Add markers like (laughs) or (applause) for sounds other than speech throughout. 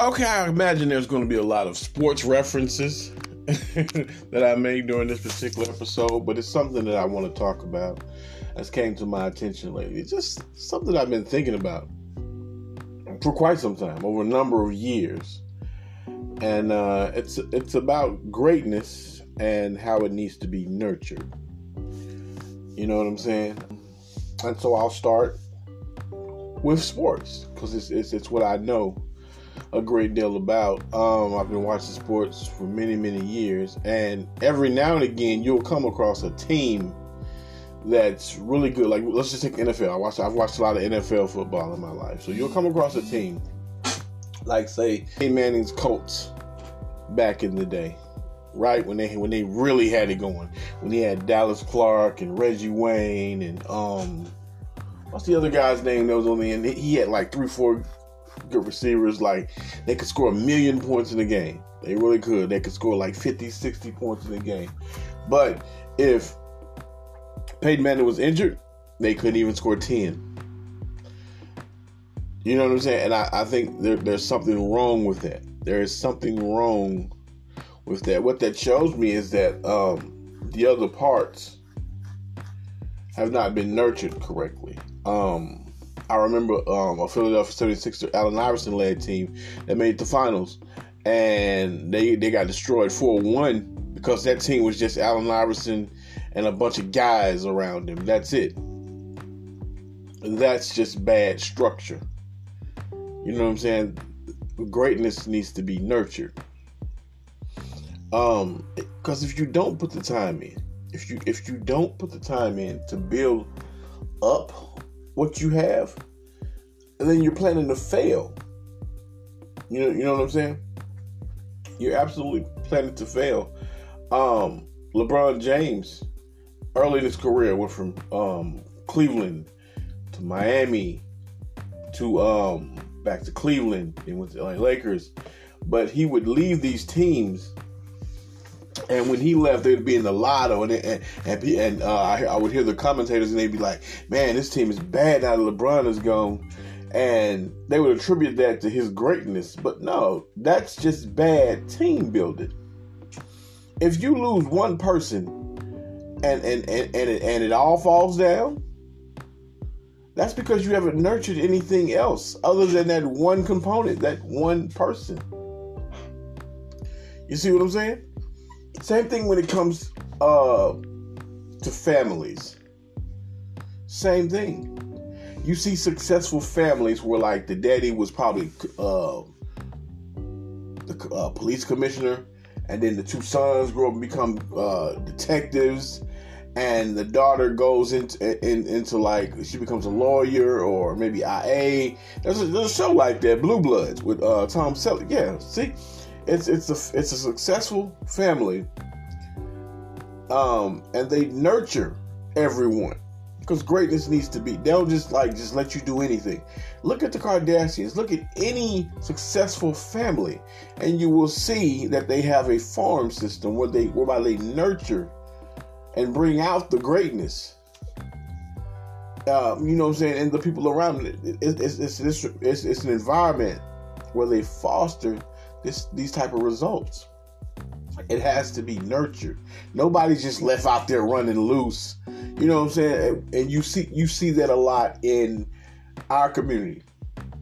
Okay, I imagine there's going to be a lot of sports references (laughs) that I made during this particular episode, but it's something that I want to talk about that's came to my attention lately. It's just something I've been thinking about for quite some time, over a number of years, and uh, it's it's about greatness and how it needs to be nurtured. You know what I'm saying? And so I'll start with sports because it's, it's it's what I know a great deal about. Um, I've been watching sports for many, many years, and every now and again you'll come across a team that's really good. Like let's just take NFL. I watch. I've watched a lot of NFL football in my life, so you'll come across a team like say Peyton Manning's Colts back in the day, right when they when they really had it going. When he had Dallas Clark and Reggie Wayne and um, what's the other guy's name that was on the end? He had like three, four good receivers. Like they could score a million points in a game. They really could. They could score like 50, 60 points in a game. But if Peyton Manning was injured, they couldn't even score 10. You know what I'm saying? And I, I think there, there's something wrong with that. There is something wrong with that. What that shows me is that um, the other parts have not been nurtured correctly. Um, I remember um, a Philadelphia 76er Allen Iverson led team that made the finals, and they they got destroyed 4-1 because that team was just Allen Iverson and a bunch of guys around him. That's it. That's just bad structure. You know what I'm saying? Greatness needs to be nurtured. Um, because if you don't put the time in, if you if you don't put the time in to build up what you have, and then you're planning to fail. You know, you know what I'm saying? You're absolutely planning to fail. Um, LeBron James, early in his career, went from um, Cleveland to Miami to um, back to Cleveland and went to LA Lakers. But he would leave these teams and when he left, they'd be in the lotto, and and and, and uh, I, I, would hear the commentators, and they'd be like, "Man, this team is bad now that LeBron is gone," and they would attribute that to his greatness. But no, that's just bad team building. If you lose one person, and and and and it, and it all falls down, that's because you haven't nurtured anything else other than that one component, that one person. You see what I'm saying? Same thing when it comes uh, to families. Same thing. You see successful families where like the daddy was probably uh, the uh, police commissioner, and then the two sons grow up and become uh, detectives, and the daughter goes into in, into like she becomes a lawyer or maybe IA. There's a, there's a show like that, Blue Bloods, with uh, Tom Selleck. Yeah, see, it's it's a it's a successful family, um, and they nurture everyone because greatness needs to be. They'll just like just let you do anything. Look at the Kardashians. Look at any successful family, and you will see that they have a farm system where they whereby they nurture and bring out the greatness. Um, you know what I'm saying? And the people around it, it it's, it's, it's, it's, it's an environment where they foster this these type of results. It has to be nurtured. Nobody's just left out there running loose. You know what I'm saying? And you see you see that a lot in our community,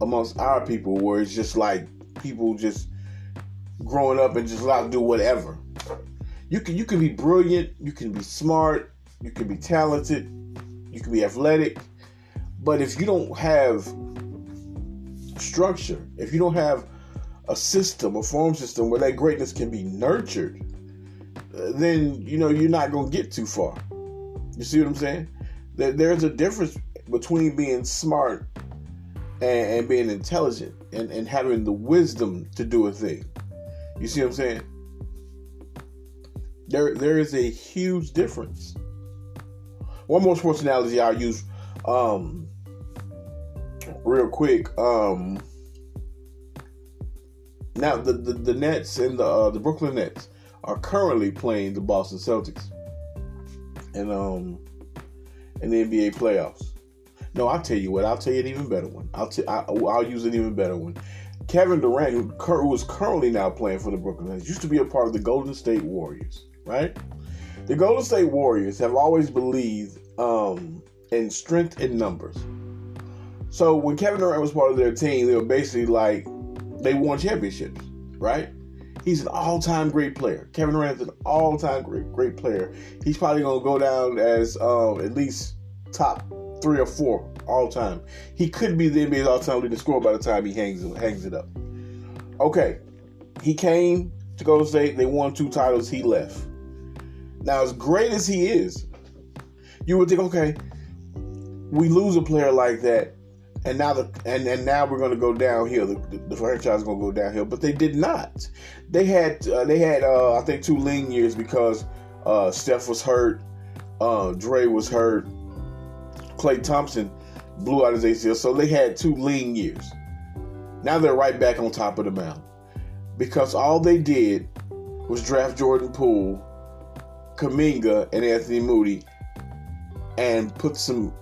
amongst our people, where it's just like people just growing up and just to do whatever. You can you can be brilliant, you can be smart, you can be talented, you can be athletic, but if you don't have structure, if you don't have a system, a farm system where that greatness can be nurtured, uh, then you know you're not going to get too far. You see what I'm saying? There's a difference between being smart and, and being intelligent and, and having the wisdom to do a thing. You see what I'm saying? There there is a huge difference. One more sports analogy I'll use um, real quick. Um, now, the, the, the Nets and the uh, the Brooklyn Nets are currently playing the Boston Celtics, and um, in the NBA playoffs. No, I'll tell you what. I'll tell you an even better one. I'll t- I, I'll use an even better one. Kevin Durant, who, who is currently now playing for the Brooklyn Nets, used to be a part of the Golden State Warriors, right? The Golden State Warriors have always believed um, in strength in numbers. So when Kevin Durant was part of their team, they were basically like they won championships, right? He's an all-time great player. Kevin Durant is an all-time great great player. He's probably gonna go down as um, at least top three or four all time. He could be the NBA's all-time leading scorer by the time he hangs hangs it up. Okay, he came to Golden State. They won two titles. He left. Now, as great as he is, you would think, okay, we lose a player like that, and now the and, and now we're going to go downhill. The, the, the franchise is going to go downhill, but they did not. They had uh, they had uh, I think two lean years because uh, Steph was hurt, uh, Dre was hurt, Klay Thompson blew out his ACL, so they had two lean years. Now they're right back on top of the mountain because all they did was draft Jordan Poole Kuminga and Anthony Moody and put some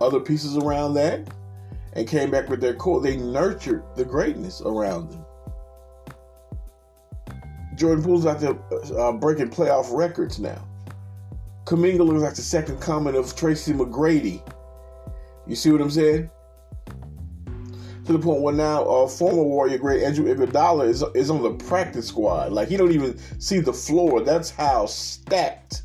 other pieces around that and came back with their core. They nurtured the greatness around them. Jordan Poole's out there uh, breaking playoff records now. Kuminga looks like the second coming of Tracy McGrady. You see what I'm saying? to the point where now uh, former Warrior great Andre Iguodala is is on the practice squad. Like he don't even see the floor. That's how stacked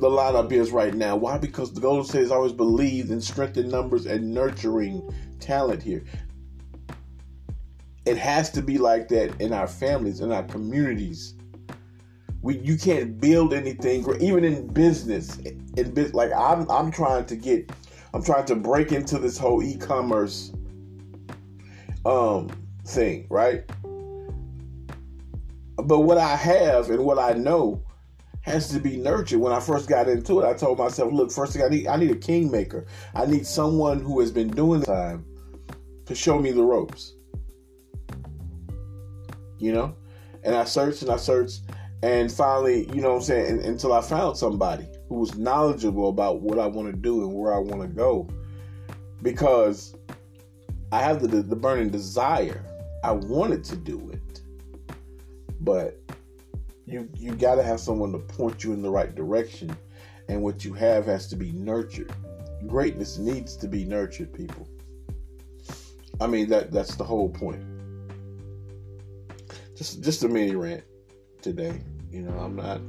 the lineup is right now. Why? Because the Golden State has always believed in strength in numbers and nurturing talent here. It has to be like that in our families, in our communities. We you can't build anything, even in business. In business, like I'm I'm trying to get, I'm trying to break into this whole e-commerce um thing, right? But what I have and what I know has to be nurtured. When I first got into it, I told myself, look, first thing I need I need a kingmaker. I need someone who has been doing time to show me the ropes. You know? And I searched and I searched and finally, you know what I'm saying, until I found somebody who was knowledgeable about what I want to do and where I want to go. Because I have the, the burning desire. I wanted to do it, but you you got to have someone to point you in the right direction, and what you have has to be nurtured. Greatness needs to be nurtured, people. I mean that that's the whole point. Just just a mini rant today. You know, I'm not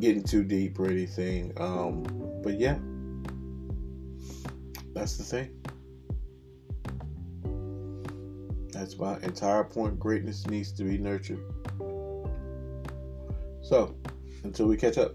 getting too deep or anything. Um, but yeah, that's the thing. That's my entire point. Greatness needs to be nurtured. So, until we catch up.